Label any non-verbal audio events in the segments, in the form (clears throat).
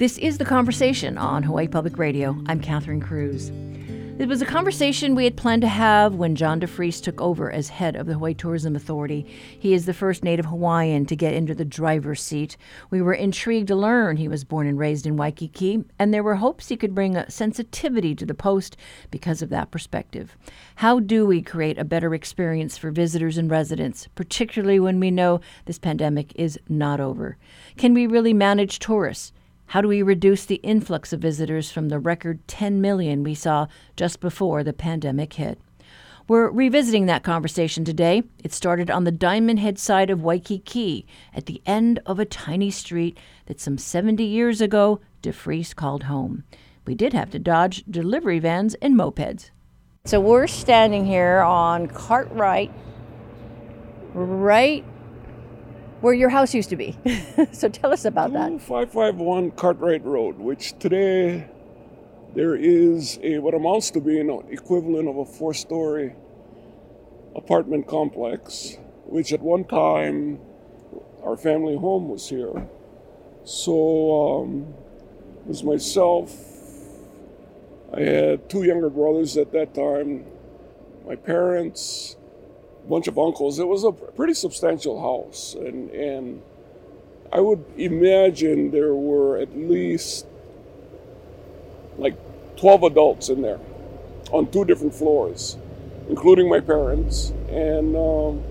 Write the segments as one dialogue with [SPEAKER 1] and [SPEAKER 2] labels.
[SPEAKER 1] This is The Conversation on Hawaii Public Radio. I'm Catherine Cruz. It was a conversation we had planned to have when John DeFries took over as head of the Hawaii Tourism Authority. He is the first native Hawaiian to get into the driver's seat. We were intrigued to learn he was born and raised in Waikiki, and there were hopes he could bring a sensitivity to the post because of that perspective. How do we create a better experience for visitors and residents, particularly when we know this pandemic is not over? Can we really manage tourists? How do we reduce the influx of visitors from the record 10 million we saw just before the pandemic hit? We're revisiting that conversation today. It started on the Diamond Head side of Waikiki at the end of a tiny street that some 70 years ago DeFries called home. We did have to dodge delivery vans and mopeds. So we're standing here on Cartwright, right where your house used to be. (laughs) so tell us about that.
[SPEAKER 2] 551 Cartwright Road, which today there is a what amounts to be an equivalent of a four-story apartment complex, which at one time our family home was here. So um, it was myself. I had two younger brothers at that time, my parents, bunch of uncles. It was a pretty substantial house, and and I would imagine there were at least like 12 adults in there on two different floors, including my parents, and um,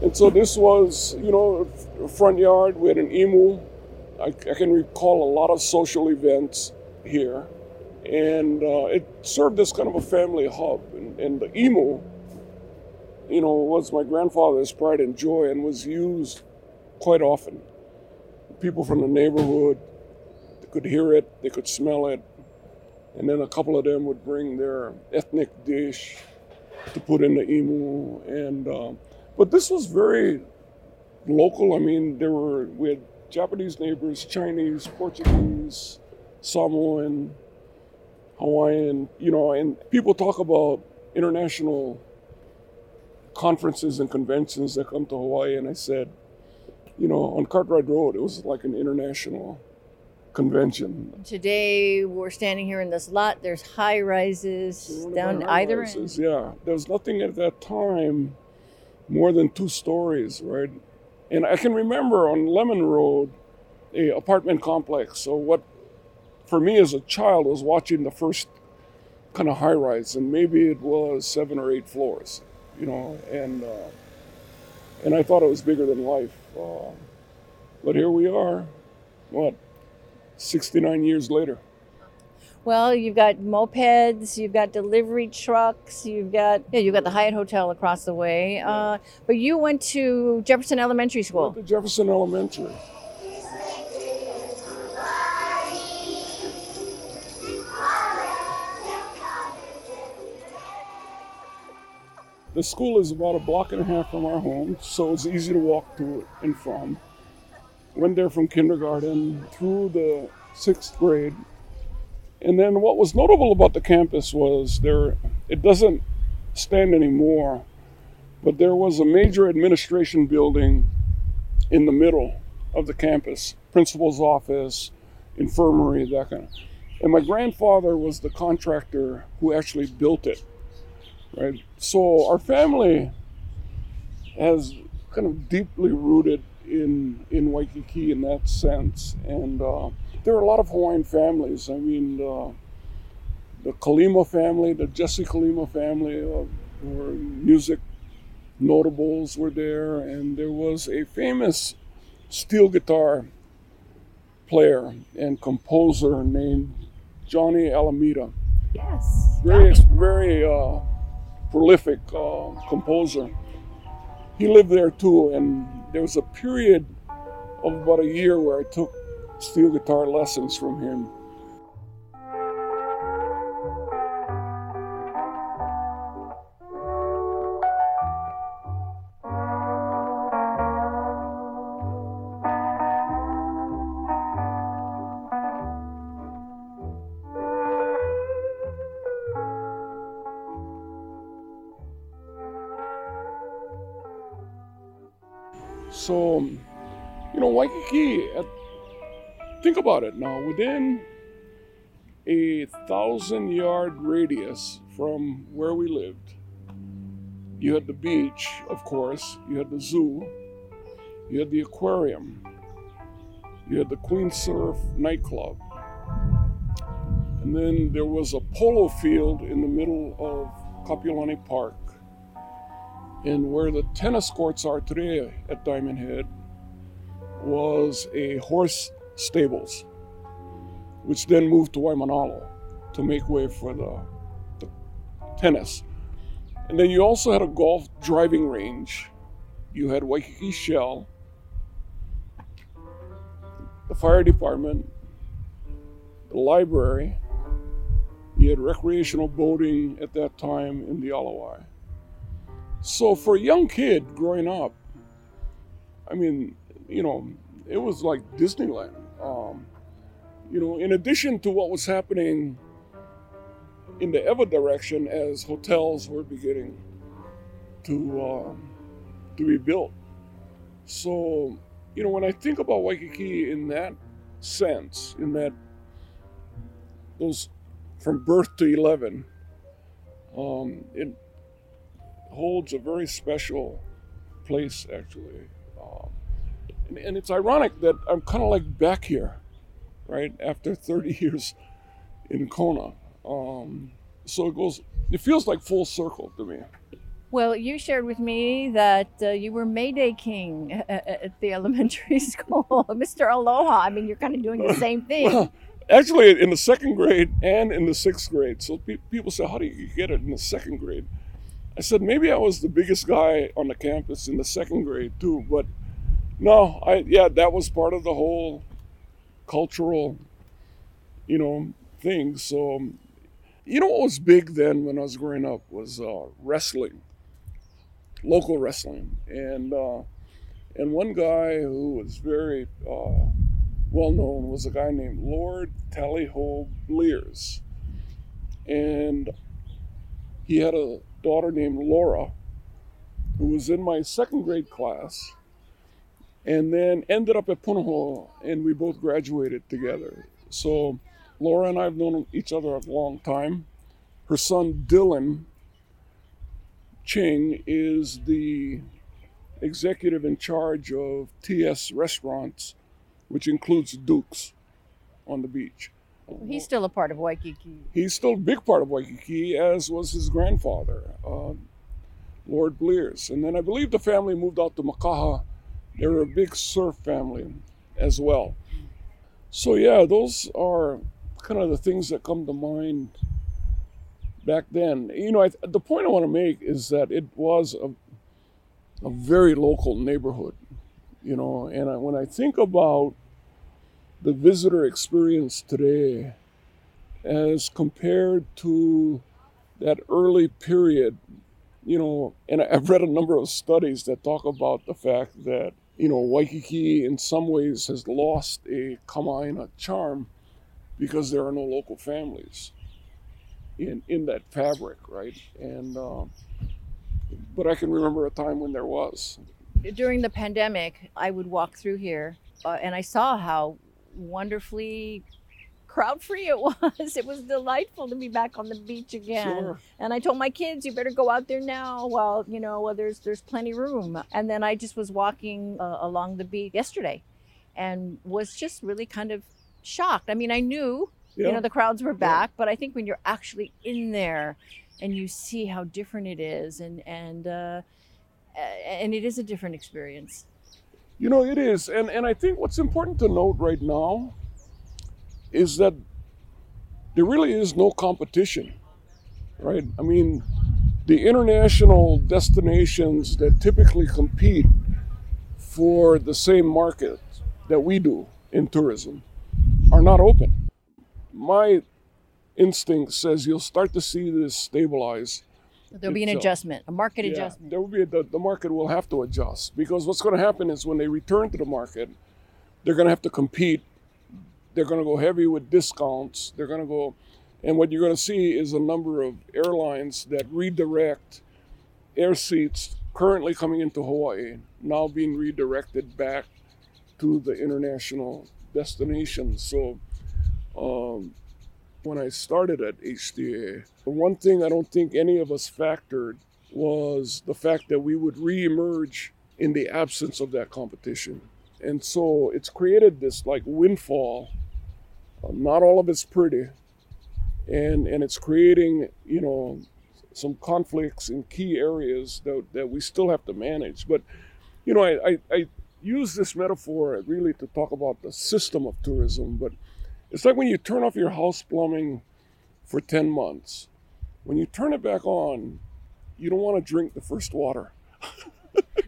[SPEAKER 2] and so this was you know front yard. We had an imu. I, I can recall a lot of social events here, and uh, it served as kind of a family hub. And, and the imu you know, was my grandfather's pride and joy and was used quite often. People from the neighborhood could hear it, they could smell it, and then a couple of them would bring their ethnic dish to put in the imu. And uh, but this was very local. I mean, there were we had Japanese neighbors, Chinese, Portuguese, Samoan, Hawaiian. You know, and people talk about international conferences and conventions that come to Hawaii, and I said, you know, on Cartwright Road, it was like an international convention.
[SPEAKER 1] Today, we're standing here in this lot. There's high rises down high either rises,
[SPEAKER 2] end. Yeah, there was nothing at that time more than two stories, right? And I can remember on Lemon Road, a apartment complex. So what, for me as a child, was watching the first kind of high rise, and maybe it was seven or eight floors you know, and uh, and I thought it was bigger than life. Uh, but here we are, what, 69 years later.
[SPEAKER 1] Well, you've got mopeds, you've got delivery trucks, you've got yeah, you've got the Hyatt Hotel across the way. Uh, but you went to Jefferson Elementary School.
[SPEAKER 2] Went to Jefferson Elementary. The school is about a block and a half from our home, so it's easy to walk to and from. Went there from kindergarten through the sixth grade. And then what was notable about the campus was there, it doesn't stand anymore, but there was a major administration building in the middle of the campus, principal's office, infirmary, that kind of. And my grandfather was the contractor who actually built it right? So our family has kind of deeply rooted in in Waikiki in that sense, and uh, there are a lot of Hawaiian families. I mean, uh, the Kalima family, the Jesse Kalima family, uh, were music notables were there, and there was a famous steel guitar player and composer named Johnny Almeida.
[SPEAKER 1] Yes.
[SPEAKER 2] Very, very uh, prolific uh, composer. He lived there too, and there was a period of about a year where I took steel guitar lessons from him. At, uh, think about it now. Within a thousand yard radius from where we lived, you had the beach, of course, you had the zoo, you had the aquarium, you had the Queen Surf nightclub, and then there was a polo field in the middle of Kapiolani Park. And where the tennis courts are today at Diamond Head was a horse stables, which then moved to Waimanalo to make way for the, the tennis. And then you also had a golf driving range. You had Waikiki Shell, the fire department, the library. You had recreational boating at that time in the Ala Wai. So for a young kid growing up, I mean, you know, it was like Disneyland. Um, you know, in addition to what was happening in the Ewa direction as hotels were beginning to uh, to be built. So, you know, when I think about Waikiki in that sense, in that those from birth to 11, um, it holds a very special place, actually. And, and it's ironic that I'm kind of like back here, right, after 30 (laughs) years in Kona. Um, so it goes, it feels like full circle to me.
[SPEAKER 1] Well, you shared with me that uh, you were Mayday King (laughs) at, at the elementary (laughs) school, Mr. Aloha. I mean, you're kind of doing the same thing.
[SPEAKER 2] Well, actually, in the second grade and in the sixth grade. So pe- people say, How do you get it in the second grade? I said, Maybe I was the biggest guy on the campus in the second grade, too. But no, I yeah, that was part of the whole cultural, you know, thing. So, um, you know what was big then when I was growing up was uh, wrestling, local wrestling, and uh, and one guy who was very uh, well known was a guy named Lord Tallyho Blears, and he had a daughter named Laura, who was in my second grade class and then ended up at Punahou, and we both graduated together. So Laura and I have known each other a long time. Her son Dylan Ching is the executive in charge of TS Restaurants, which includes Duke's on the beach.
[SPEAKER 1] He's still a part of Waikiki.
[SPEAKER 2] He's still a big part of Waikiki, as was his grandfather, uh, Lord Blears. And then I believe the family moved out to Makaha they were a big surf family as well. So, yeah, those are kind of the things that come to mind back then. You know, I, the point I want to make is that it was a, a very local neighborhood, you know, and I, when I think about the visitor experience today as compared to that early period, you know, and I've read a number of studies that talk about the fact that you know, Waikiki in some ways has lost a Kama'aina charm because there are no local families in in that fabric, right? And uh, but I can remember a time when there was.
[SPEAKER 1] During the pandemic, I would walk through here, uh, and I saw how wonderfully crowd free it (laughs) was. It was delightful to be back on the beach again.
[SPEAKER 2] Sure.
[SPEAKER 1] And I told my kids, you better go out there now while, you know, well, there's there's plenty room. And then I just was walking uh, along the beach yesterday and was just really kind of shocked. I mean, I knew, you know, the crowds were back, but I think when you're actually in there and you see how different it is and and uh, and it is a different experience.
[SPEAKER 2] You know, it is. And, and I think what's important to note right now is that there really is no competition, right? I mean, the international destinations that typically compete for the same market that we do in tourism are not open. My instinct says you'll start to see this stabilize
[SPEAKER 1] There'll be an adjustment, a market
[SPEAKER 2] yeah,
[SPEAKER 1] adjustment.
[SPEAKER 2] There will be a, the, the market will have to adjust because what's going to happen is when they return to the market, they're going to have to compete. They're going to go heavy with discounts. They're going to go, and what you're going to see is a number of airlines that redirect air seats currently coming into Hawaii now being redirected back to the international destinations. So um, when I started at HTA, the one thing I don't think any of us factored was the fact that we would reemerge in the absence of that competition. And so it's created this like windfall. Uh, not all of it's pretty. And, and it's creating, you know, some conflicts in key areas that, that we still have to manage. But, you know, I, I, I use this metaphor really to talk about the system of tourism, but it's like when you turn off your house plumbing for 10 months. When you turn it back on, you don't want to drink the first water. (laughs)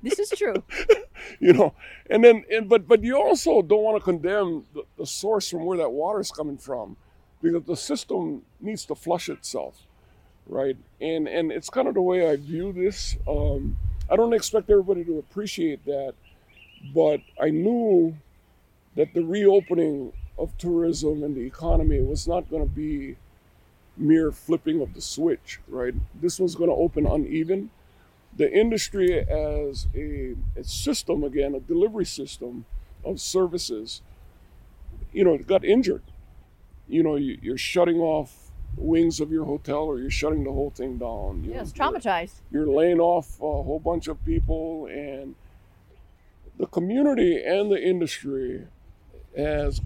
[SPEAKER 1] this is true. (laughs)
[SPEAKER 2] you know, and then, and, but, but you also don't want to condemn the, the source from where that water is coming from because the system needs to flush itself, right? And, and it's kind of the way I view this. Um, I don't expect everybody to appreciate that, but I knew that the reopening of tourism and the economy was not going to be mere flipping of the switch, right? This was going to open uneven. The industry as a, a system, again, a delivery system of services, you know, got injured. You know, you, you're shutting off wings of your hotel or you're shutting the whole thing down.
[SPEAKER 1] You yes, traumatized.
[SPEAKER 2] You're, you're laying off a whole bunch of people and the community and the industry has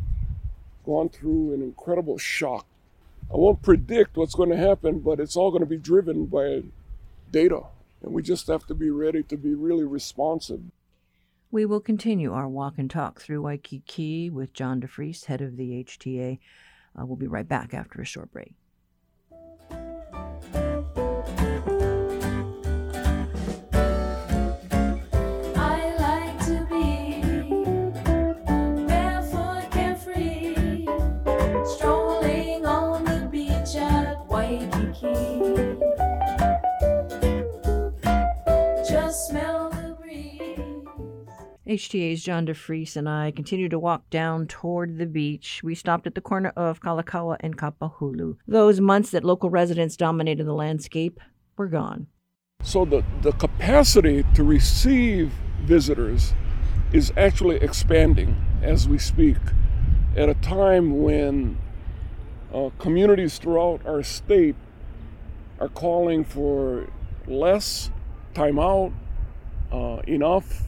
[SPEAKER 2] gone through an incredible shock I won't predict what's going to happen, but it's all going to be driven by data. And we just have to be ready to be really responsive.
[SPEAKER 1] We will continue our walk and talk through Waikiki with John DeFries, head of the HTA. Uh, we'll be right back after a short break. HTA's John DeFries and I continued to walk down toward the beach. We stopped at the corner of Kalakaua and Kapahulu. Those months that local residents dominated the landscape were gone.
[SPEAKER 2] So the, the capacity to receive visitors is actually expanding as we speak at a time when uh, communities throughout our state are calling for less time out, uh, enough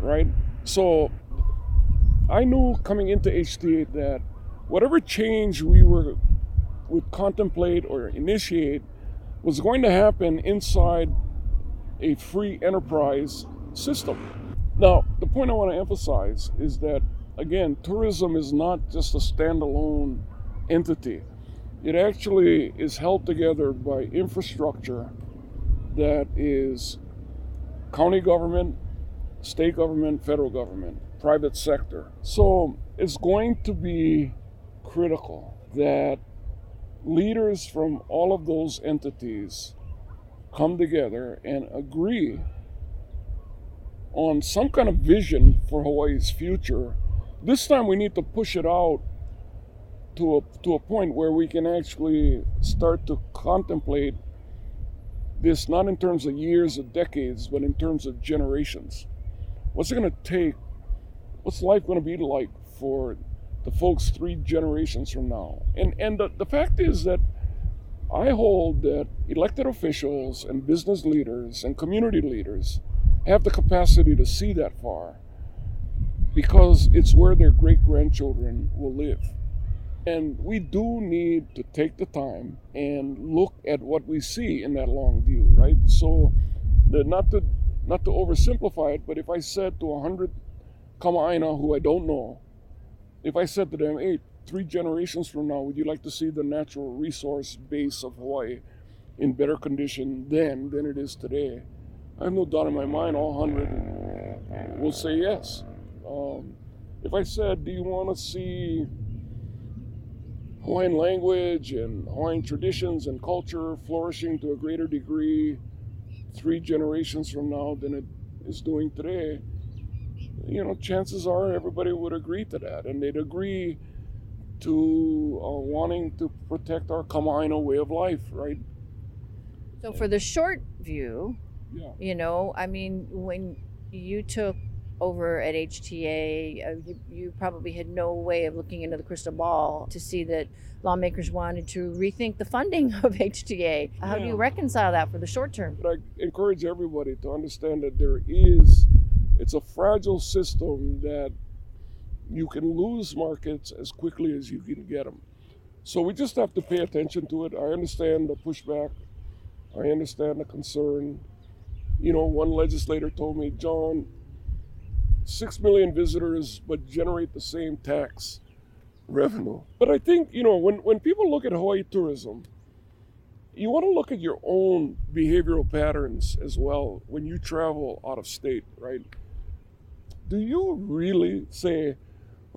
[SPEAKER 2] right? So I knew coming into HTA that whatever change we were would contemplate or initiate was going to happen inside a free enterprise system. Now, the point I want to emphasize is that again, tourism is not just a standalone entity. It actually is held together by infrastructure that is county government, state government, federal government, private sector. So it's going to be critical that leaders from all of those entities come together and agree on some kind of vision for Hawaii's future. This time we need to push it out to a, to a point where we can actually start to contemplate this not in terms of years or decades, but in terms of generations. What's it going to take? What's life going to be like for the folks three generations from now? And and the, the fact is that I hold that elected officials and business leaders and community leaders have the capacity to see that far because it's where their great grandchildren will live. And we do need to take the time and look at what we see in that long view, right? So, the, not to not to oversimplify it, but if I said to a hundred Kama'aina who I don't know, if I said to them, hey, three generations from now, would you like to see the natural resource base of Hawaii in better condition then than it is today? I have no doubt in my mind all hundred will say yes. Um, if I said, do you want to see Hawaiian language and Hawaiian traditions and culture flourishing to a greater degree three generations from now than it is doing today, you know, chances are everybody would agree to that, and they'd agree to uh, wanting to protect our Kama'aina way of life, right?
[SPEAKER 1] So for the short view, yeah. you know, I mean, when you took over at HTA, uh, you, you probably had no way of looking into the crystal ball to see that lawmakers wanted to rethink the funding (laughs) of HTA. How do you reconcile that for the short term?
[SPEAKER 2] But I encourage everybody to understand that there is, it's a fragile system that you can lose markets as quickly as you can get them. So we just have to pay attention to it. I understand the pushback, I understand the concern. You know, one legislator told me, John, six million visitors, but generate the same tax revenue. But I think, you know, when, when people look at Hawaii tourism, you want to look at your own behavioral patterns as well when you travel out of state, right? Do you really say,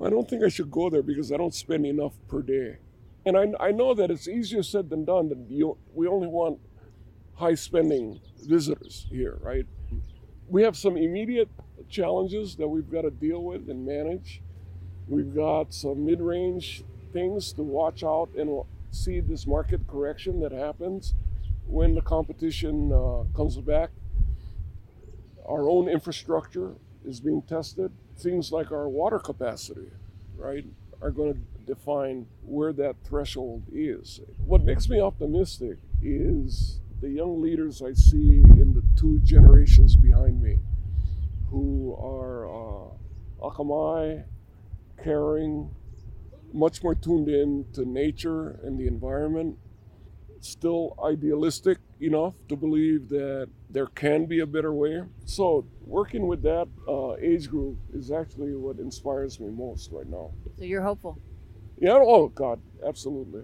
[SPEAKER 2] I don't think I should go there because I don't spend enough per day? And I, I know that it's easier said than done. That you, we only want high spending visitors here, right? We have some immediate challenges that we've got to deal with and manage. We've got some mid range things to watch out and see this market correction that happens when the competition uh, comes back. Our own infrastructure is being tested. Things like our water capacity, right, are going to define where that threshold is. What makes me optimistic is the young leaders I see in the two generations behind me who are uh, akamai, caring, much more tuned in to nature and the environment, still idealistic enough to believe that there can be a better way. So, working with that uh, age group is actually what inspires me most right now.
[SPEAKER 1] So you're hopeful.
[SPEAKER 2] Yeah, oh God, absolutely.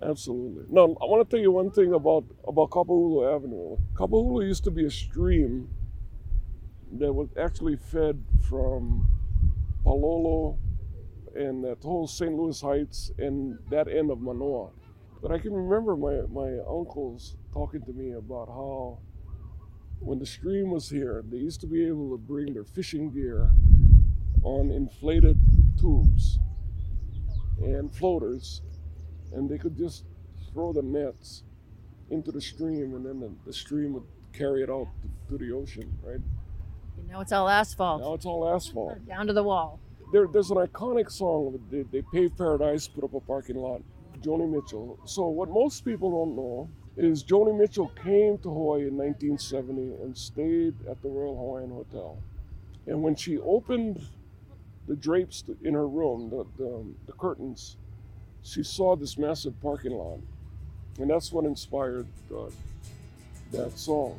[SPEAKER 2] Absolutely. No, I want to tell you one thing about, about Kapahulu Avenue. Kapahulu used to be a stream that was actually fed from Palolo and that whole St. Louis Heights and that end of Manoa. But I can remember my, my uncles talking to me about how when the stream was here, they used to be able to bring their fishing gear on inflated tubes and floaters, and they could just throw the nets into the stream, and then the, the stream would carry it out to, to the ocean, right?
[SPEAKER 1] Know, it's all asphalt.
[SPEAKER 2] Now it's all asphalt.
[SPEAKER 1] Down to the wall.
[SPEAKER 2] There, there's an iconic song. They, they paved Paradise, put up a parking lot. Joni Mitchell. So what most people don't know is Joni Mitchell came to Hawaii in 1970 and stayed at the Royal Hawaiian Hotel. And when she opened the drapes in her room, the, the, the curtains, she saw this massive parking lot. And that's what inspired uh, that song.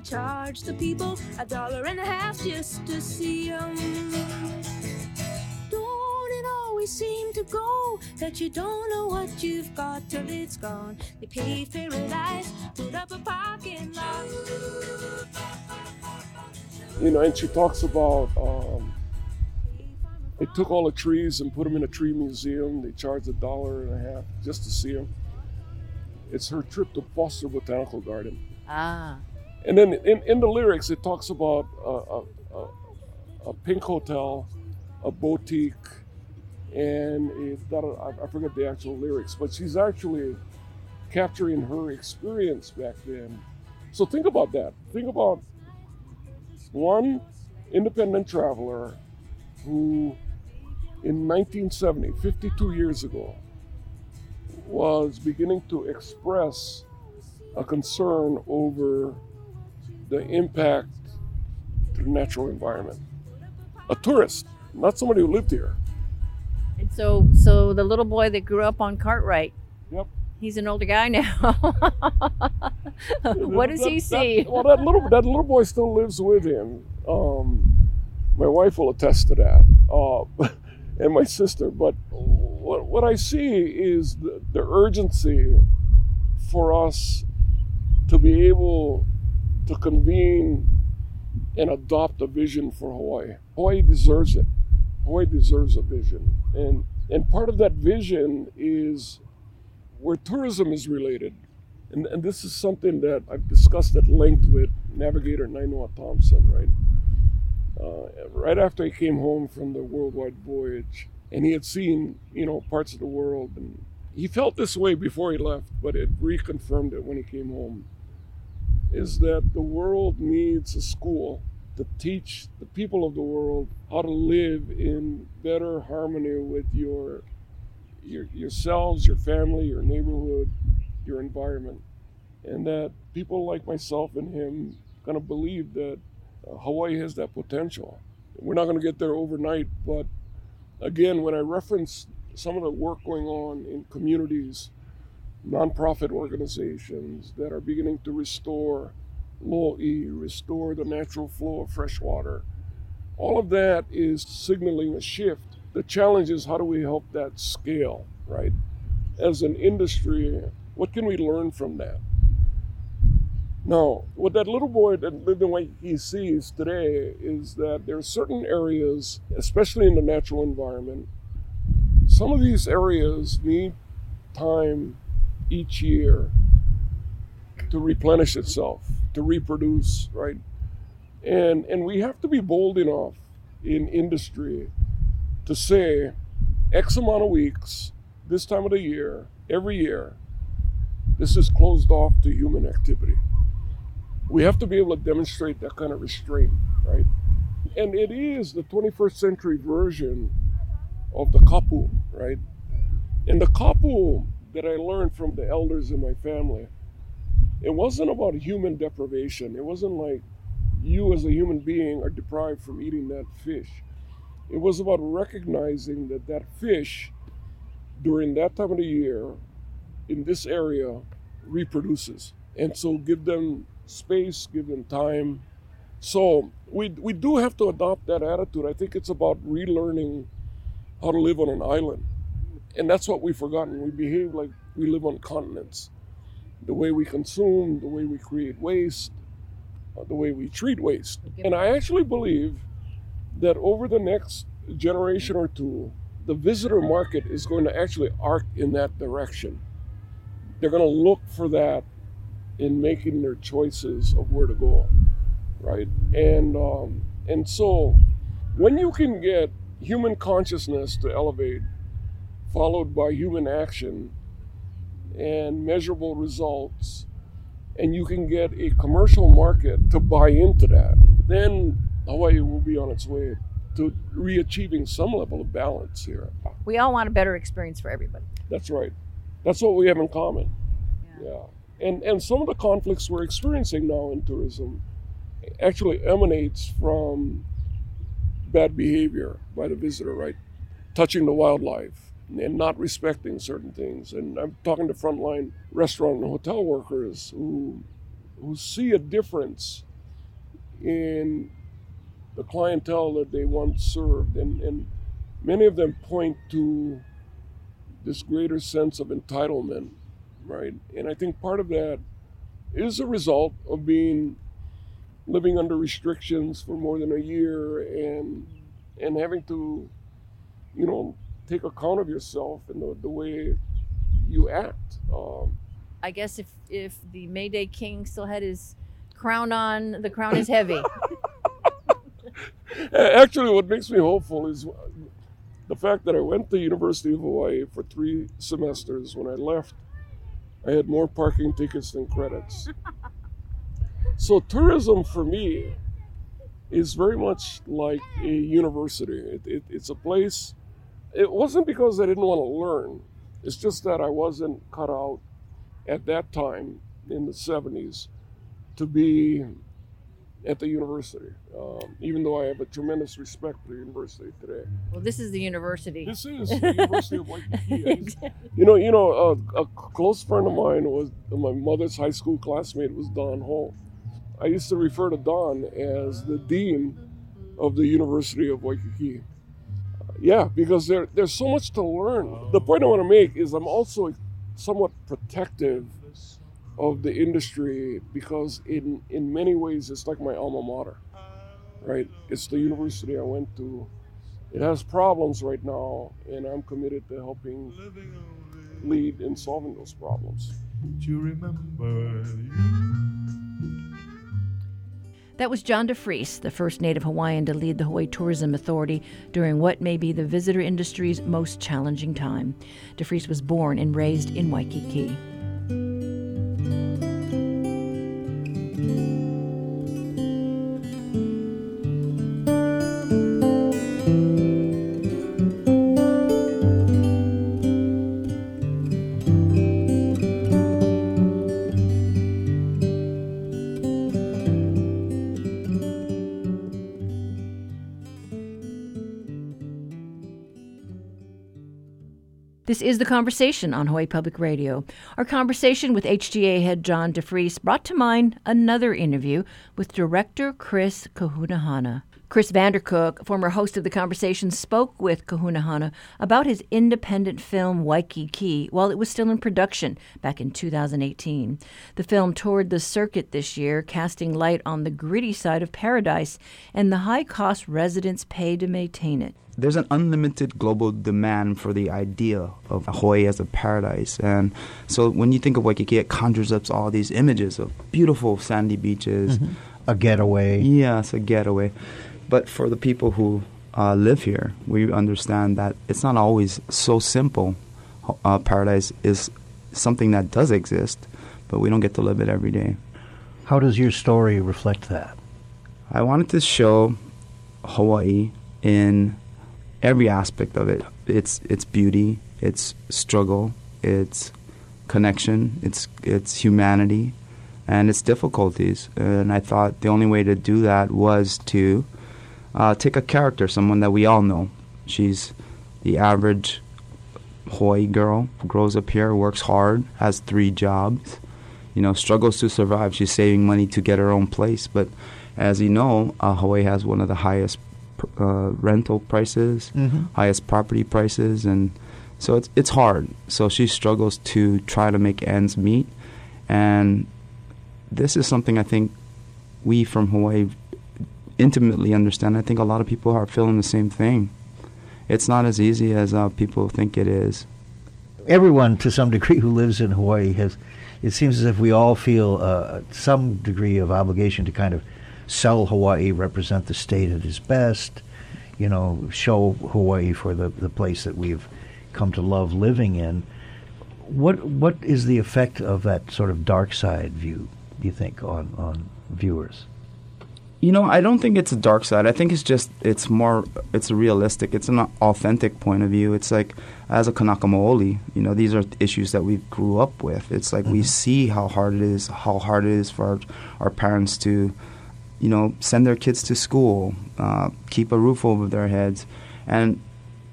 [SPEAKER 3] And they charge the people a dollar and a half just to see 'em. Don't it always seem to go that you don't know what you've got till it's gone? They paved paradise, put up a parking lot.
[SPEAKER 2] You know, and she talks about um, they took all the trees and put them in a tree museum. They charged a dollar and a half just to see them. It's her trip to Foster Botanical Garden.
[SPEAKER 1] Ah.
[SPEAKER 2] And then in, in the lyrics, it talks about a, a, a, pink hotel, a boutique, and got a, I- I forget the actual lyrics, but she's actually capturing her experience back then. So think about that. Think about one independent traveler who, in 1970, 52 years ago, was beginning to express a concern over the impact to the natural environment. A tourist, not somebody who lived here.
[SPEAKER 1] And so, so the little boy that grew up on Cartwright,
[SPEAKER 2] Yep.
[SPEAKER 1] he's an older guy now. (laughs) what does
[SPEAKER 2] That-
[SPEAKER 1] he
[SPEAKER 2] that-
[SPEAKER 1] see?
[SPEAKER 2] well, that little that little boy still lives with him. Um, my wife will attest to that, uh, (laughs) and my sister. But what what I see is the, the urgency for us to be able to convene and adopt a vision for Hawaii. Hawaii deserves it. Hawaii deserves a vision. And and part of that vision is where tourism is related. And, and this is something that I've discussed at length with navigator Nainoa Thompson, right? Uh, right after he came home from the worldwide voyage, and he had seen, you know, parts of the world, and he felt this way before he left, but it reconfirmed it when he came home. Is that the world needs a school to teach the people of the world how to live in better harmony with your, your yourselves, your family, your neighborhood, your environment, and that people like myself and him kind of believe that uh, Hawaii has that potential. We're not going to get there overnight, but again, when I reference some of the work going on in communities, nonprofit organizations that are beginning to restore Lo'i, restore the natural flow of fresh water, all of that is signaling a shift. The challenge is how do we help that scale, right? As an industry, what can we learn from that? Now, what that little boy that lived in Waikiki sees today is that there are certain areas, especially in the natural environment, some of these areas need time each year to replenish itself, to reproduce, right? And and we have to be bold enough in industry to say X amount of weeks, this time of the year, every year, this is closed off to human activity we have to be able to demonstrate that kind of restraint, right? And it is the 21st century version of the kapu, right? And the kapu that I learned from the elders in my family, it wasn't about human deprivation. It wasn't like you as a human being are deprived from eating that fish. It was about recognizing that that fish during that time of the year in this area reproduces. And so give them space, give them time. So we we do have to adopt that attitude. I think it's about relearning how to live on an island, and that's what we've forgotten. We behave like we live on continents. The way we consume, the way we create waste, uh, the way we treat waste. And I actually believe that over the next generation or two, the visitor market is going to actually arc in that direction. They're going to look for that in making their choices of where to go, right? And um, and so when you can get human consciousness to elevate, followed by human action and measurable results, and you can get a commercial market to buy into that, then Hawaii will be on its way to re-achieving some level of balance here.
[SPEAKER 1] We all want a better experience for everybody.
[SPEAKER 2] That's right. That's what we have in common. yeah. yeah. And, and some of the conflicts we're experiencing now in tourism actually emanates from bad behavior by the visitor, right? Touching the wildlife and not respecting certain things. And I'm talking to frontline restaurant and hotel workers who who see a difference in the clientele that they once served. And, and many of them point to this greater sense of entitlement right? And I think part of that is a result of being living under restrictions for more than a year and and having to, you know, take account of yourself and the, the way you act. Um,
[SPEAKER 1] I guess if if the Mayday King still had his crown on, the crown is heavy. (laughs)
[SPEAKER 2] Actually, what makes me hopeful is the fact that I went to University of Hawaii for three semesters. When I left, I had more parking tickets than credits. (laughs) so tourism for me is very much like a university. It, it, it's a place. It wasn't because I didn't want to learn. It's just that I wasn't cut out at that time in the 70s to be at the university, um, even though I have a tremendous respect for the university today.
[SPEAKER 1] Well, this is the university.
[SPEAKER 2] This is the University of Waikiki. (laughs) You know, you know, uh, a close friend of mine was my mother's high school classmate was Don Ho. I used to refer to Don as the dean of the University of Waikiki. Yeah, because there, there's so much to learn. The point I want to make is I'm also somewhat protective of the industry because in in many ways it's like my alma mater right? It's the university I went to. It has problems right now, and I'm committed to helping lead in solving those problems.
[SPEAKER 4] To remember
[SPEAKER 1] That was John DeFries, the first Native Hawaiian to lead the Hawaii Tourism Authority during what may be the visitor industry's most challenging time. DeFries was born and raised in Waikiki. Is The Conversation on Hawaii Public Radio. Our conversation with HTA head John DeFries brought to mind another interview with director Chris Kahunahana. Chris Vandercook, former host of The Conversation, spoke with Kahunahana about his independent film Waikiki while it was still in production back in 2018. The film toured the circuit this year, casting light on the gritty side of paradise and the high cost residents pay to maintain it
[SPEAKER 5] there's an unlimited global demand for the idea of Hawaii as a paradise. And so when you think of Waikiki, it conjures up all these images of beautiful sandy beaches.
[SPEAKER 6] Mm-hmm. A getaway.
[SPEAKER 5] Yes, a getaway. But for the people who uh, live here, we understand that it's not always so simple. Uh, paradise is something that does exist, but we don't get to live it every day.
[SPEAKER 6] How does your story reflect that?
[SPEAKER 5] I wanted to show Hawaii in every aspect of it. It's its beauty, its struggle, its connection, its its humanity, and its difficulties. And I thought the only way to do that was to uh, take a character, someone that we all know. She's the average Hawaii girl, grows up here, works hard, has three jobs, you know, struggles to survive. She's saving money to get her own place, but as you know, uh, Hawaii has one of the highest uh, rental prices, mm-hmm. highest property prices, and so it's it's hard. So she struggles to try to make ends meet, and this is something I think we from Hawaii intimately understand. I think a lot of people are feeling the same thing. It's not as easy as uh, people think it is.
[SPEAKER 6] Everyone, to some degree, who lives in Hawaii has. It seems as if we all feel uh, some degree of obligation to kind of sell Hawaii, represent the state at its best, you know, show Hawaii for the, the place that we've come to love living in. What what is the effect of that sort of dark side view, do you think, on, on viewers?
[SPEAKER 5] You know, I don't think it's a dark side. I think it's just it's more it's realistic. It's an authentic point of view. It's like as a Kanaka Maoli, you know, these are issues that we grew up with. It's like mm-hmm. we see how hard it is, how hard it is for our, our parents to you know, send their kids to school, uh, keep a roof over their heads, and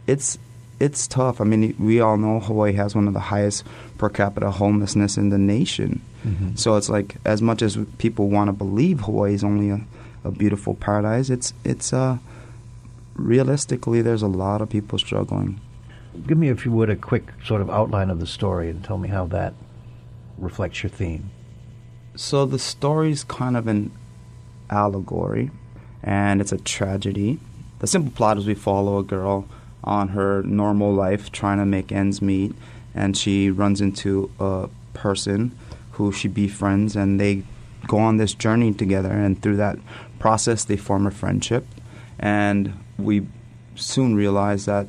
[SPEAKER 5] it's it's tough. I mean, we all know Hawaii has one of the highest per capita homelessness in the nation. Mm-hmm. So it's like as much as people want to believe Hawaii is only a, a beautiful paradise, it's it's uh, realistically there's a lot of people struggling.
[SPEAKER 6] Give me, if you would, a quick sort of outline of the story and tell me how that reflects your theme.
[SPEAKER 5] So the story's kind of an allegory, and it's a tragedy. The simple plot is we follow a girl on her normal life trying to make ends meet, and she runs into a person who she befriends, and they go on this journey together. And through that process, they form a friendship. And we soon realize that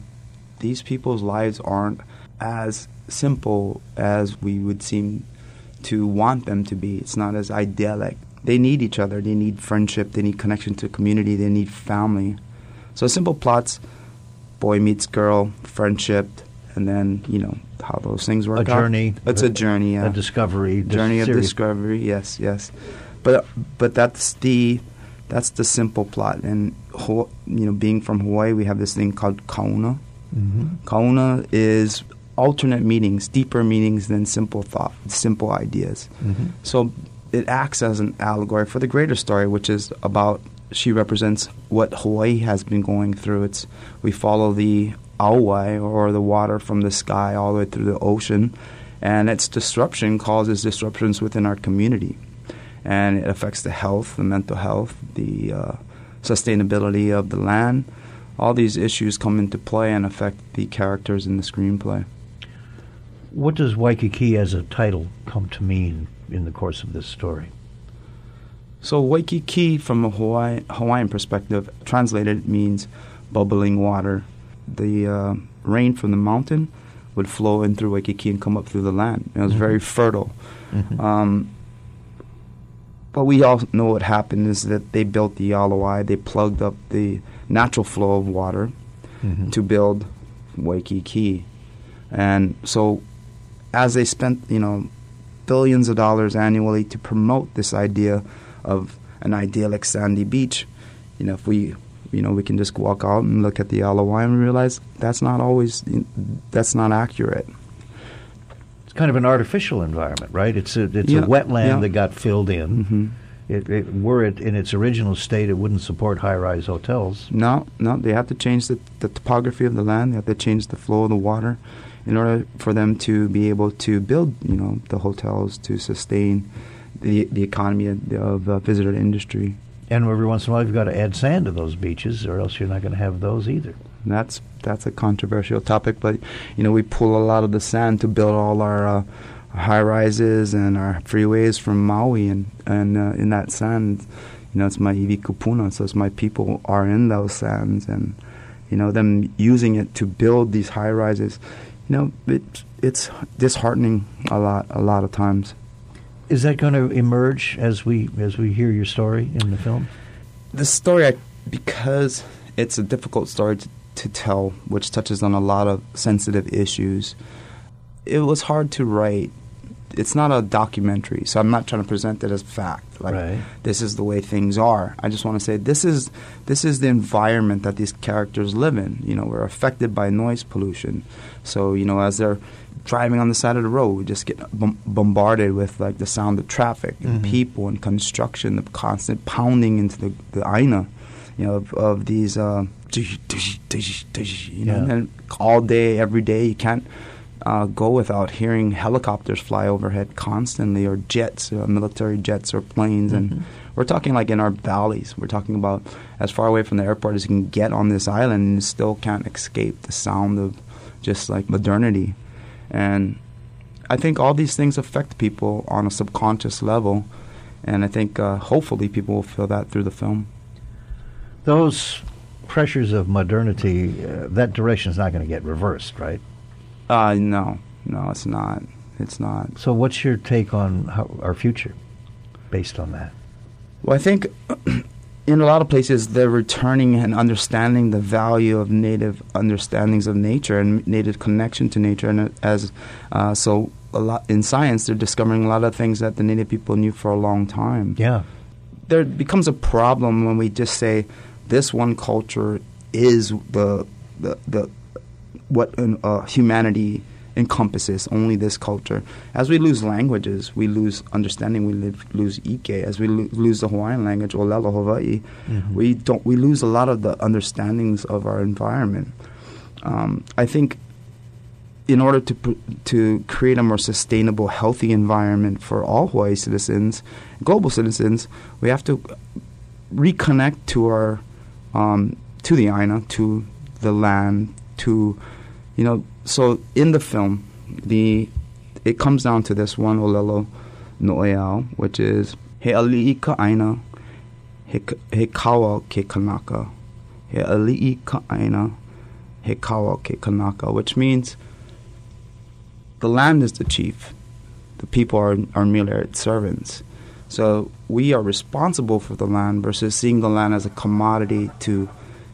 [SPEAKER 5] these people's lives aren't as simple as we would seem to want them to be. It's not as idyllic they need each other. They need friendship. They need connection to community. They need family. So simple plots: boy meets girl, friendship, and then you know how those things work.
[SPEAKER 6] A journey.
[SPEAKER 5] It's a, a journey. Yeah.
[SPEAKER 6] A discovery.
[SPEAKER 5] Journey of discovery. Yes, yes. But but that's the that's the simple plot. And you know, being from Hawaii, we have this thing called kaona. Mm-hmm. Kaona is alternate meanings, deeper meanings than simple thought, simple ideas. Mm-hmm. So it acts as an allegory for the greater story, which is about she represents what Hawaii has been going through. It's we follow the auai or the water from the sky all the way through the ocean, and its disruption causes disruptions within our community, and it affects the health, the mental health, the uh, sustainability of the land. All these issues come into play and affect the characters in the screenplay.
[SPEAKER 6] What does Waikiki as a title come to mean in the course of this story?
[SPEAKER 5] So Waikiki, from a Hawaii, Hawaiian perspective, translated means bubbling water. The uh, rain from the mountain would flow in through Waikiki and come up through the land. It was
[SPEAKER 6] Mhm.
[SPEAKER 5] very fertile.
[SPEAKER 6] Mhm.
[SPEAKER 5] Um, but we all know what happened is that they built the Ala Wai, they plugged up the natural flow of water
[SPEAKER 6] Mhm.
[SPEAKER 5] to build Waikiki. And so as they spent, you know, billions of dollars annually to promote this idea of an idyllic sandy beach, you know, if we you know, we can just walk out and look at the Ala Wai and realize that's not always that's not accurate.
[SPEAKER 6] It's kind of an artificial environment, right? It's a it's
[SPEAKER 5] Yeah,
[SPEAKER 6] a wetland
[SPEAKER 5] yeah.
[SPEAKER 6] that got filled in.
[SPEAKER 5] hmm
[SPEAKER 6] It, it, were it in its original state, it wouldn't support high-rise hotels.
[SPEAKER 5] No, no, they have to change the, the topography of the land. They have to change the flow of the water in order for them to be able to build, you know, the hotels to sustain the the economy of, of uh, visitor industry.
[SPEAKER 6] And every once in a while, you've got to add sand to those beaches, or else you're not going to have those either.
[SPEAKER 5] And that's that's a controversial topic, but you know, we pull a lot of the sand to build all our uh, high rises and our freeways from Maui, and and uh, in that sand, you know, it's my iwi kupuna, so it's my people are in those sands, and you know, them using it to build these high rises, you know, it, it's disheartening a lot, a lot of times.
[SPEAKER 6] Is that going to emerge as we as we hear your story in the film?
[SPEAKER 5] the story, I, because it's a difficult story to, to tell, which touches on a lot of sensitive issues, it was hard to write. It's not a documentary, so I'm not trying to present it as fact. Like
[SPEAKER 6] Right.
[SPEAKER 5] this is the way things are. I just want to say this is this is the environment that these characters live in. You know, we're affected by noise pollution. So you know, as they're driving on the side of the road, we just get bom- bombarded with like the sound of traffic and
[SPEAKER 6] Mhm.
[SPEAKER 5] people and construction, the constant pounding into the the aina, you know, of, of these. Uh, you know,
[SPEAKER 6] Yeah.
[SPEAKER 5] and all day, every day, you can't uh, go without hearing helicopters fly overhead constantly, or jets, uh, military jets, or planes,
[SPEAKER 6] Mhm.
[SPEAKER 5] and we're talking like in our valleys. We're talking about as far away from the airport as you can get on this island, and you still can't escape the sound of just like modernity. And I think all these things affect people on a subconscious level, and I think uh, hopefully people will feel that through the film.
[SPEAKER 6] Those pressures of modernity, uh, that direction is not going to get reversed, right?
[SPEAKER 5] Uh, no, no, it's not. It's not.
[SPEAKER 6] So, what's your take on how, our future based on that?
[SPEAKER 5] Well, I think (clears throat) in a lot of places they're returning and understanding the value of native understandings of nature and native connection to nature, and as uh, so a lot in science they're discovering a lot of things that the native people knew for a long time.
[SPEAKER 6] Yeah.
[SPEAKER 5] There becomes a problem when we just say this one culture is the the the what uh, humanity encompasses only this culture. As we lose languages, we lose understanding. We live, lose Ike. As we lo- lose the Hawaiian language, Olelo Hawaii,
[SPEAKER 6] Mhm.
[SPEAKER 5] we don't. We lose a lot of the understandings of our environment. Um, I think in order to pr- to create a more sustainable, healthy environment for all Hawaii citizens, global citizens, we have to reconnect to our um, to the Aina, to the land, to you know. So in the film, the it comes down to this one olelo noeau, which is he ali'i ka aina, he, kawa ke kanaka, he ali'i ka aina, he kawa ke kanaka, which means the land is the chief, the people are are merely its servants. So we are responsible for the land versus seeing the land as a commodity to,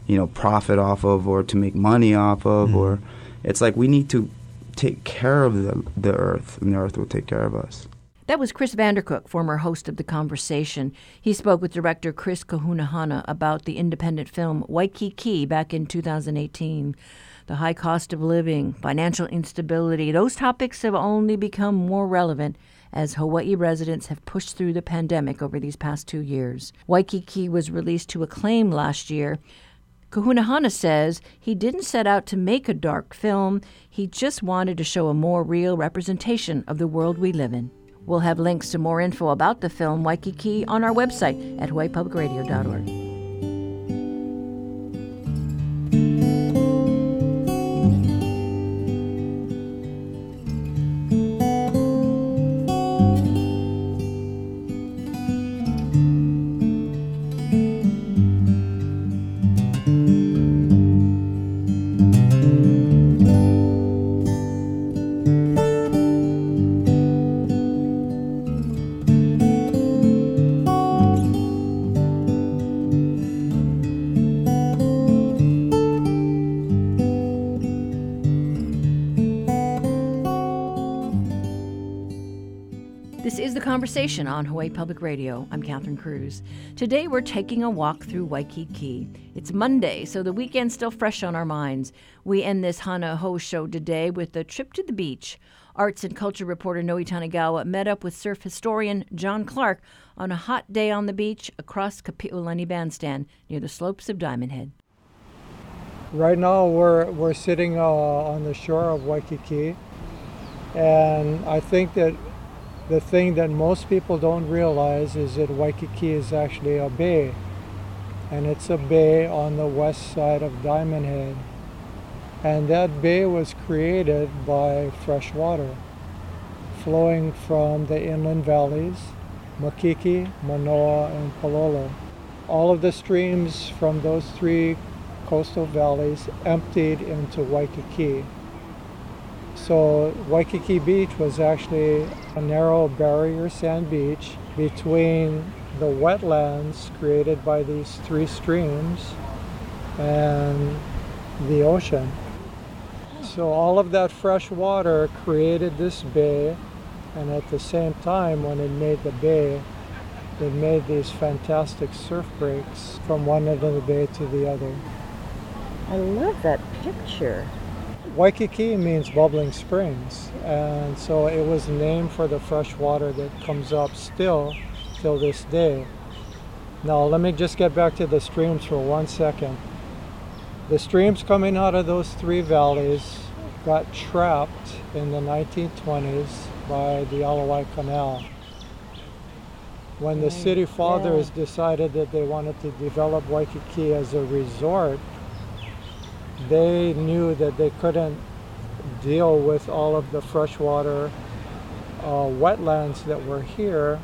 [SPEAKER 5] you know, profit off of or to make money off of,
[SPEAKER 6] Mhm.
[SPEAKER 5] or it's like we need to take care of the the earth, and the earth will take care of us.
[SPEAKER 1] That was Chris Vandercook, former host of The Conversation. He spoke with director Chris Kahunahana about the independent film Waikiki back in 2018. The high cost of living, financial instability, those topics have only become more relevant as Hawaii residents have pushed through the pandemic over these past two years. Waikiki was released to acclaim last year. Kahunahana says he didn't set out to make a dark film, he just wanted to show a more real representation of the world we live in. We'll have links to more info about the film Waikiki on our website at hawaiipublicradio.org. Conversation on Hawaii Public Radio. I'm Catherine Cruz. Today we're taking a walk through Waikiki. It's Monday, so the weekend's still fresh on our minds. We end this Hana Hou show today with a trip to the beach. Arts and culture reporter Noe Tanigawa met up with surf historian John Clark on a hot day on the beach across Kapi'olani Bandstand near the slopes of Diamond Head.
[SPEAKER 7] Right now we're, we're sitting uh, on the shore of Waikiki and I think that the thing that most people don't realize is that Waikiki is actually a bay. And it's a bay on the west side of Diamond Head. And that bay was created by fresh water flowing from the inland valleys, Makiki, Manoa, and Palolo. All of the streams from those three coastal valleys emptied into Waikiki. So Waikiki Beach was actually a narrow barrier sand beach between the wetlands created by these three streams and the ocean. So all of that fresh water created this bay, and at the same time, when it made the bay, it made these fantastic surf breaks from one end of the bay to the other.
[SPEAKER 8] I love that picture.
[SPEAKER 7] Waikiki means bubbling springs, and so it was named for the fresh water that comes up still till this day. Now, let me just get back to the streams for one second. The streams coming out of those three valleys got trapped in the 1920s by the Ala Wai Canal. When the city fathers decided that they wanted to develop Waikiki as a resort, they knew that they couldn't deal with all of the freshwater uh, wetlands that were here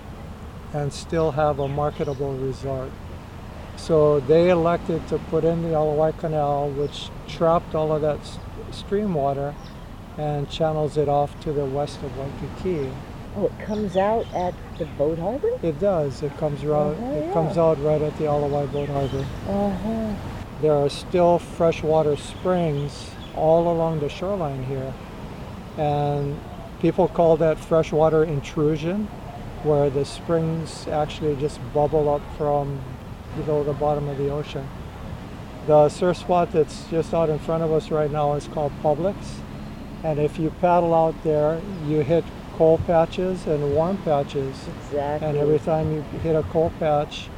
[SPEAKER 7] and still have a marketable resort. So they elected to put in the Ala Wai Canal, which trapped all of that stream water and channels it off to the west of Waikiki.
[SPEAKER 8] Oh, it comes out at the boat harbor?
[SPEAKER 7] It does. It comes right.
[SPEAKER 8] Uh-huh,
[SPEAKER 7] It
[SPEAKER 8] yeah.
[SPEAKER 7] comes out right at the Ala Wai Boat Harbor.
[SPEAKER 8] Uh-huh.
[SPEAKER 7] There are still freshwater springs all along the shoreline here. And people call that freshwater intrusion, where the springs actually just bubble up from below the bottom of the ocean. The surf spot that's just out in front of us right now is called Publics. And if you paddle out there, you hit coal patches and warm patches.
[SPEAKER 8] Exactly.
[SPEAKER 7] And every time you hit a coal patch,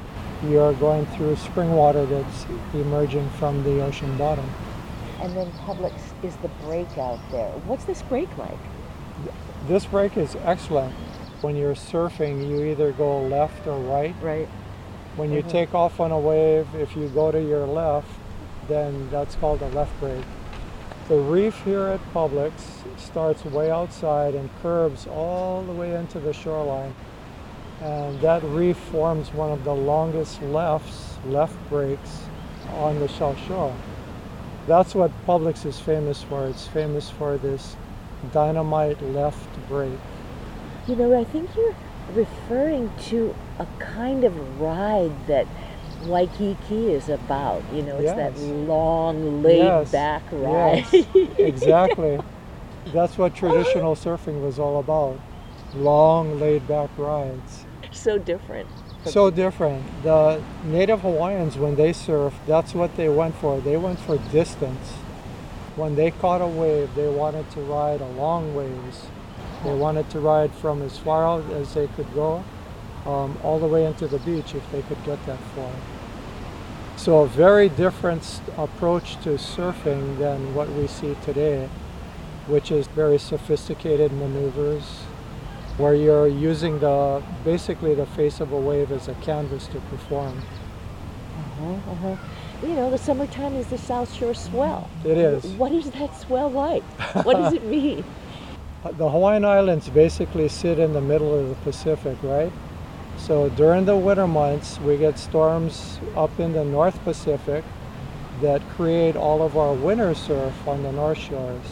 [SPEAKER 7] you're going through spring water that's emerging from the ocean bottom.
[SPEAKER 8] And then Publics is the break out there. What's this break like?
[SPEAKER 7] This break is excellent. When you're surfing, you either go left or right.
[SPEAKER 8] Right.
[SPEAKER 7] When you
[SPEAKER 8] Mhm.
[SPEAKER 7] take off on a wave, if you go to your left, then that's called a left break. The reef here at Publics starts way outside and curves all the way into the shoreline. And that reef forms one of the longest lefts, left breaks on the South Shore. That's what Publics is famous for. It's famous for this dynamite left break.
[SPEAKER 8] You know, I think you're referring to a kind of ride that Waikiki is about. You know, it's that long, laid
[SPEAKER 7] Yes,
[SPEAKER 8] back ride.
[SPEAKER 7] yes, (laughs) exactly. That's what traditional surfing was all about. Long, laid back rides.
[SPEAKER 8] so different.
[SPEAKER 7] So different. The native Hawaiians, when they surfed, that's what they went for. They went for distance. When they caught a wave, they wanted to ride a long ways. They wanted to ride from as far out as they could go, um, all the way into the beach if they could get that far. So a very different approach to surfing than what we see today, which is very sophisticated maneuvers, where you're using the basically the face of a wave as a canvas to perform.
[SPEAKER 8] Uh-huh, uh-huh. You know, the summertime is the South Shore swell.
[SPEAKER 7] It is.
[SPEAKER 8] What is that swell like? What does it mean? (laughs)
[SPEAKER 7] The Hawaiian Islands basically sit in the middle of the Pacific, right? So during the winter months, we get storms up in the North Pacific that create all of our winter surf on the North Shores.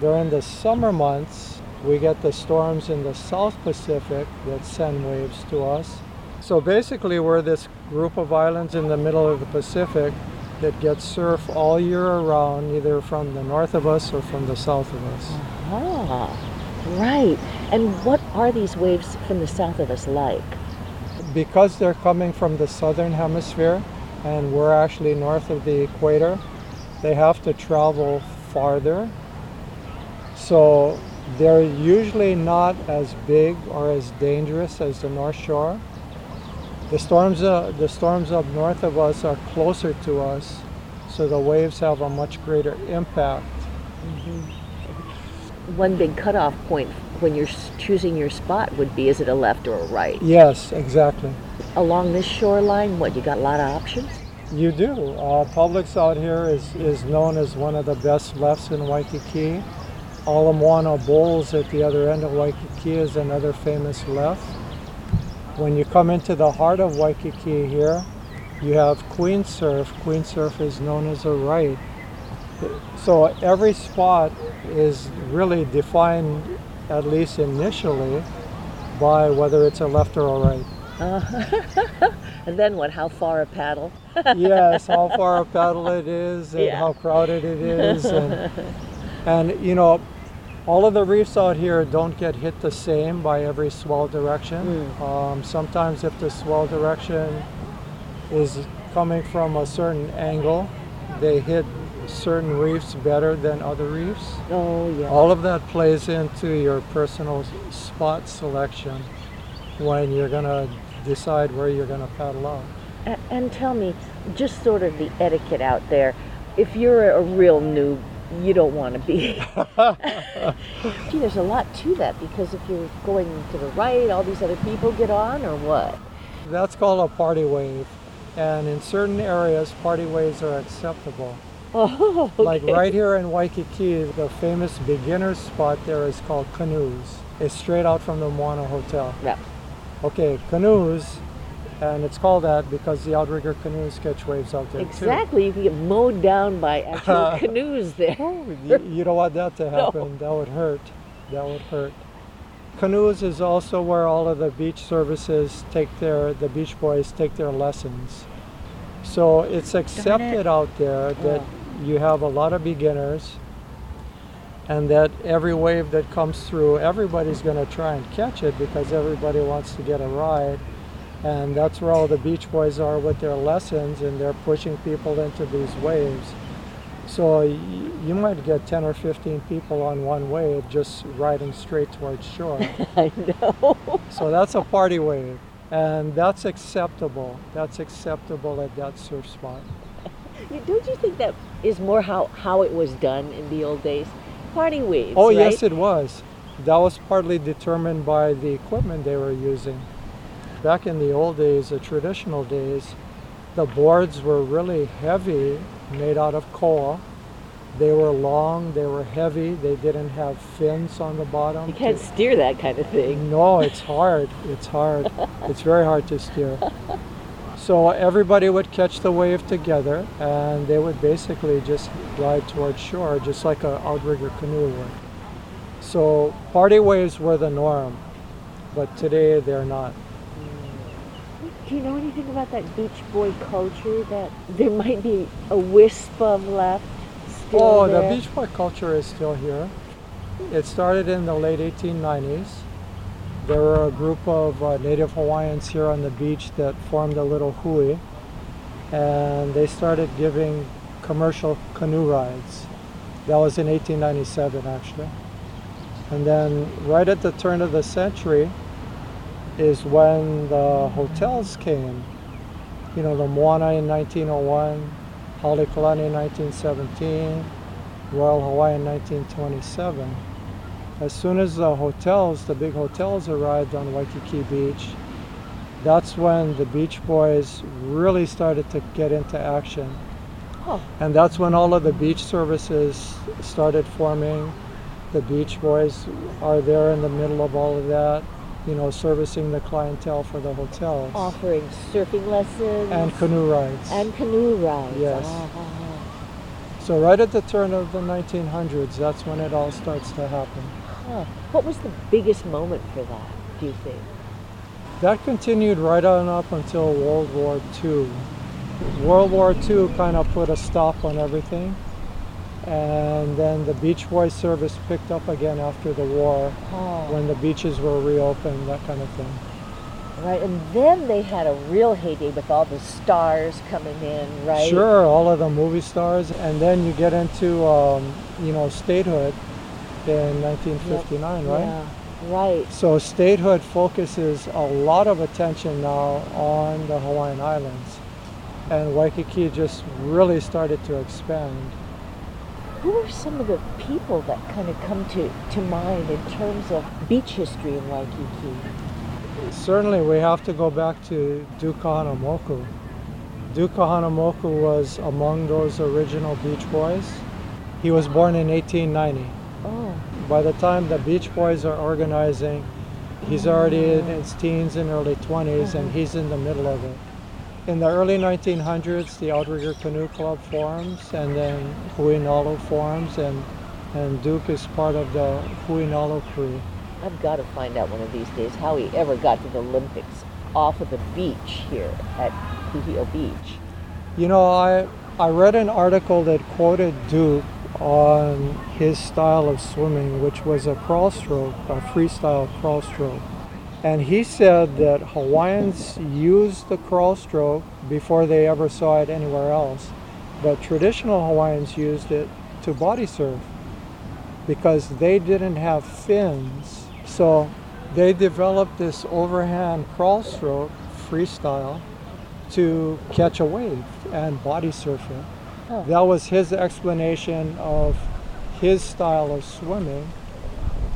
[SPEAKER 7] During the summer months, we get the storms in the South Pacific that send waves to us. So basically, we're this group of islands in the middle of the Pacific that get surf all year around, either from the north of us or from the south of us.
[SPEAKER 8] Ah, Right. And what are these waves from the south of us like?
[SPEAKER 7] Because they're coming from the southern hemisphere and we're actually north of the equator, they have to travel farther. So they're usually not as big or as dangerous as the North Shore. The storms, uh, the storms up north of us are closer to us, so the waves have a much greater impact.
[SPEAKER 8] One big cutoff point when you're choosing your spot would be is it a left or a right?
[SPEAKER 7] Yes, exactly.
[SPEAKER 8] Along this shoreline, what, you got a lot of options?
[SPEAKER 7] You do. Uh, Publics out here is, is known as one of the best lefts in Waikiki. Ala Moana Bowls at the other end of Waikiki is another famous left. When you come into the heart of Waikiki here, you have Queen Surf. Queen Surf is known as a right. So every spot is really defined, at least initially, by whether it's a left or a right. Uh-huh. (laughs)
[SPEAKER 8] And then what, how far a paddle? (laughs)
[SPEAKER 7] yes, how far a paddle it is and
[SPEAKER 8] Yeah.
[SPEAKER 7] how crowded it is. And, and, you know, all of the reefs out here don't get hit the same by every swell direction. Um, sometimes, if the swell direction is coming from a certain angle, they hit certain reefs better than other reefs.
[SPEAKER 8] Oh, yeah.
[SPEAKER 7] All of that plays into your personal spot selection when you're going to decide where you're going to paddle out.
[SPEAKER 8] A- And tell me, just sort of the etiquette out there. If you're a real noob, you don't want to be. (laughs) Gee, there's a lot to that because if you're going to the right, all these other people get on, or what?
[SPEAKER 7] That's called a party wave. And in certain areas, party waves are acceptable. (laughs)
[SPEAKER 8] Oh,
[SPEAKER 7] Like right here in Waikiki, the famous beginner spot there is called Canoes. It's straight out from the Moana Hotel.
[SPEAKER 8] Yeah.
[SPEAKER 7] Okay, Canoes, and it's called that because the outrigger canoes catch waves out there
[SPEAKER 8] Exactly. You can get mowed down by actual (laughs) canoes there.
[SPEAKER 7] Oh, you, you don't want that to (laughs) happen. That would hurt. That would hurt. Canoes is also where all of the beach services take their, the beach boys take their lessons. So it's accepted out there that you have a lot of beginners and that every wave that comes through, everybody's going to try and catch it because everybody wants to get a ride. And that's where all the beach boys are with their lessons and they're pushing people into these waves. So y- you might get 10 or 15 people on one wave just riding straight towards shore. (laughs)
[SPEAKER 8] I know.
[SPEAKER 7] So that's a party wave, and that's acceptable. That's acceptable at that surf spot. (laughs)
[SPEAKER 8] Don't you think that is more how, how it was done in the old days? Party waves.
[SPEAKER 7] Oh,
[SPEAKER 8] right?
[SPEAKER 7] yes, it was. That was partly determined by the equipment they were using. Back in the old days, the traditional days, the boards were really heavy, made out of koa. They were long, they were heavy, they didn't have fins on the bottom.
[SPEAKER 8] You can't steer that kind of thing.
[SPEAKER 7] No, it's hard. It's hard. (laughs) it's very hard to steer. So everybody would catch the wave together and they would basically just glide towards shore, just like an outrigger canoe would. So party waves were the norm, but today they're not.
[SPEAKER 8] Do you know anything about that Beach Boy culture? That there might be a wisp of left still
[SPEAKER 7] Oh,
[SPEAKER 8] there?
[SPEAKER 7] the Beach Boy culture is still here. It started in the late 1890s. There were a group of uh, native Hawaiians here on the beach that formed a little hui, and they started giving commercial canoe rides. That was in 1897, actually. And then, right at the turn of the century, is when the hotels came. You know, the Moana in 1901, Halekulani in 1917, Royal Hawaii in 1927. As soon as the hotels, the big hotels arrived on Waikiki Beach, that's when the Beach Boys really started to get into action.
[SPEAKER 8] Oh.
[SPEAKER 7] And that's when all of the beach services started forming. The Beach Boys are there in the middle of all of that, you know, servicing the clientele for the hotels.
[SPEAKER 8] offering surfing lessons
[SPEAKER 7] And canoe rides.
[SPEAKER 8] and canoe rides.
[SPEAKER 7] Yes.
[SPEAKER 8] Ah, ah,
[SPEAKER 7] So right at the turn of the 1900s, that's when it all starts to happen.
[SPEAKER 8] Huh. What was the biggest moment for that? Do you think?
[SPEAKER 7] That continued right on up until World War II. World War II kind of put a stop on everything. And then the Beach Boys service picked up again after the war
[SPEAKER 8] Oh,
[SPEAKER 7] when the beaches were reopened, that kind of thing.
[SPEAKER 8] right. And then they had a real heyday with all the stars coming in, right?
[SPEAKER 7] Sure, all of the movie stars, and then you get into um, you know statehood in 1959, right?
[SPEAKER 8] Yeah, right.
[SPEAKER 7] So statehood focuses a lot of attention now on the Hawaiian Islands, and Waikiki just really started to expand.
[SPEAKER 8] Who are some of the people that kind of come to, to mind in terms of beach history in Waikiki?
[SPEAKER 7] Certainly, we have to go back to Duke Kahanamoku. Duke Kahanamoku was among those original Beach Boys. He was born in 1890.
[SPEAKER 8] Oh,
[SPEAKER 7] By the time the Beach Boys are organizing, he's already in his teens and early 20s, and uh-huh. he's in the middle of it. In the early 1900s, the Outrigger Canoe Club forms, and then Hui Nalu forms, and, and Duke is part of the Hui Nalu crew.
[SPEAKER 8] I've got to find out one of these days how he ever got to the Olympics off of the beach here at Kuhio Beach.
[SPEAKER 7] You know, I, I read an article that quoted Duke on his style of swimming, which was a crawl stroke, a freestyle crawl stroke. And he said that Hawaiians used the crawl stroke before they ever saw it anywhere else. But traditional Hawaiians used it to body surf because they didn't have fins. So they developed this overhand crawl stroke freestyle to catch a wave and body surf it.
[SPEAKER 8] Oh.
[SPEAKER 7] That was his explanation of his style of swimming,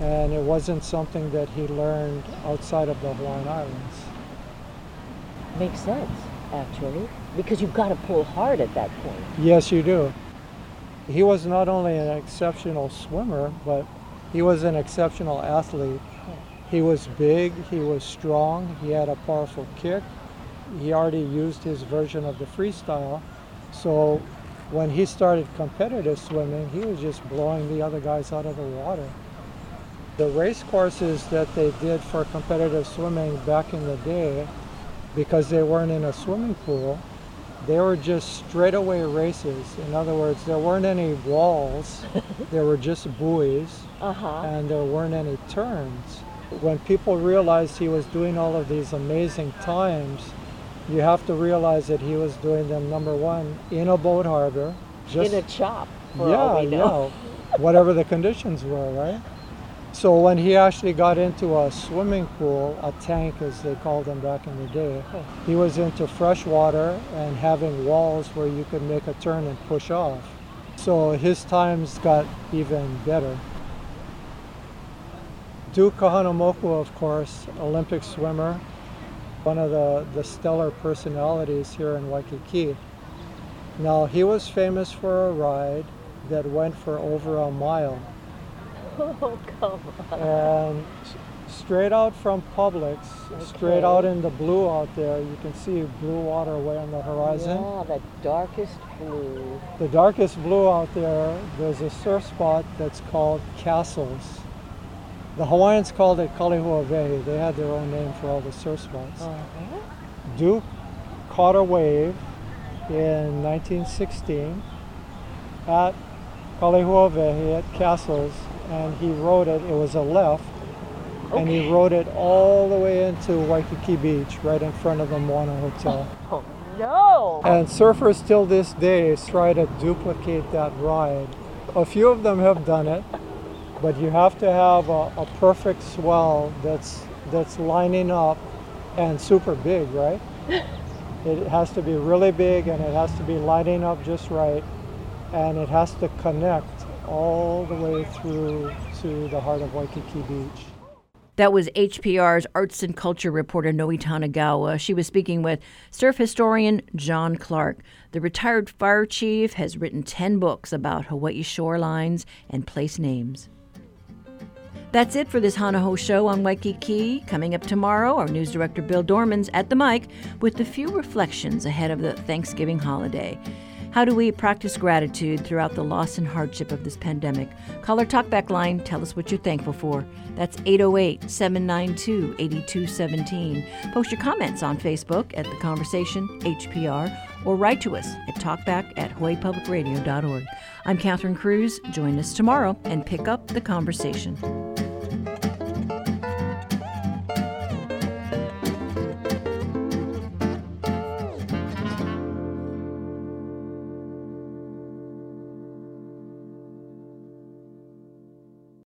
[SPEAKER 7] and it wasn't something that he learned outside of the Hawaiian Islands.
[SPEAKER 8] Makes sense, actually, because you've got to pull hard at that point.
[SPEAKER 7] Yes, you do. He was not only an exceptional swimmer, but he was an exceptional athlete. He was big, he was strong, he had a powerful kick. He already used his version of the freestyle. So when he started competitive swimming, he was just blowing the other guys out of the water. The race courses that they did for competitive swimming back in the day, because they weren't in a swimming pool, they were just straightaway races. In other words, there weren't any walls, (laughs) there were just buoys,
[SPEAKER 8] Uh huh.
[SPEAKER 7] and there weren't any turns. When people realized he was doing all of these amazing times, you have to realize that he was doing them, number one, in a boat harbor. Just,
[SPEAKER 8] In a chop, for
[SPEAKER 7] yeah,
[SPEAKER 8] all we know.
[SPEAKER 7] yeah, whatever the conditions were, right? So when he actually got into a swimming pool, a tank as they called them back in the day, he was into fresh water and having walls where you could make a turn and push off. So his times got even better. Duke Kahanamoku, of course, Olympic swimmer, one of the, the stellar personalities here in Waikiki. Now, he was famous for a ride that went for over a mile. (laughs)
[SPEAKER 8] Oh, come on.
[SPEAKER 7] And straight out from Publics, straight out in the blue out there, you can see blue water way on the horizon.
[SPEAKER 8] Yeah, the darkest blue.
[SPEAKER 7] The darkest blue out there, there's a surf spot that's called Castles. The Hawaiians called it Kalehuawehe. They had their own name for all the surf spots.
[SPEAKER 8] Uh-huh.
[SPEAKER 7] Duke caught a wave in 1916 at Kalehuawehe had Castles, and he rode it. It was a left, and he rode it all the way into Waikiki Beach, right in front of the Moana Hotel.
[SPEAKER 8] Oh, no.
[SPEAKER 7] And surfers till this day try to duplicate that ride. A few of them have done it, but you have to have a, a perfect swell that's that's lining up and super big, right? (laughs) It has to be really big and it has to be lining up just right and it has to connect all the way through to the heart of Waikiki Beach.
[SPEAKER 1] That was HPR's arts and culture reporter Noe Tanigawa. She was speaking with surf historian John Clark. The retired fire chief has written 10 books about Hawaii shorelines and place names. That's it for this Hana Hou show on Waikiki. Coming up tomorrow, our news director Bill Dorman's at the mic with a few reflections ahead of the Thanksgiving holiday. How do we practice gratitude throughout the loss and hardship of this pandemic? Call our talkback line. Tell us what you're thankful for. That's 808 792 8217. Post your comments on Facebook at The Conversation HPR or write to us at talkback at hawaiipublicradio.org. I'm Catherine Cruz. Join us tomorrow and pick up the conversation.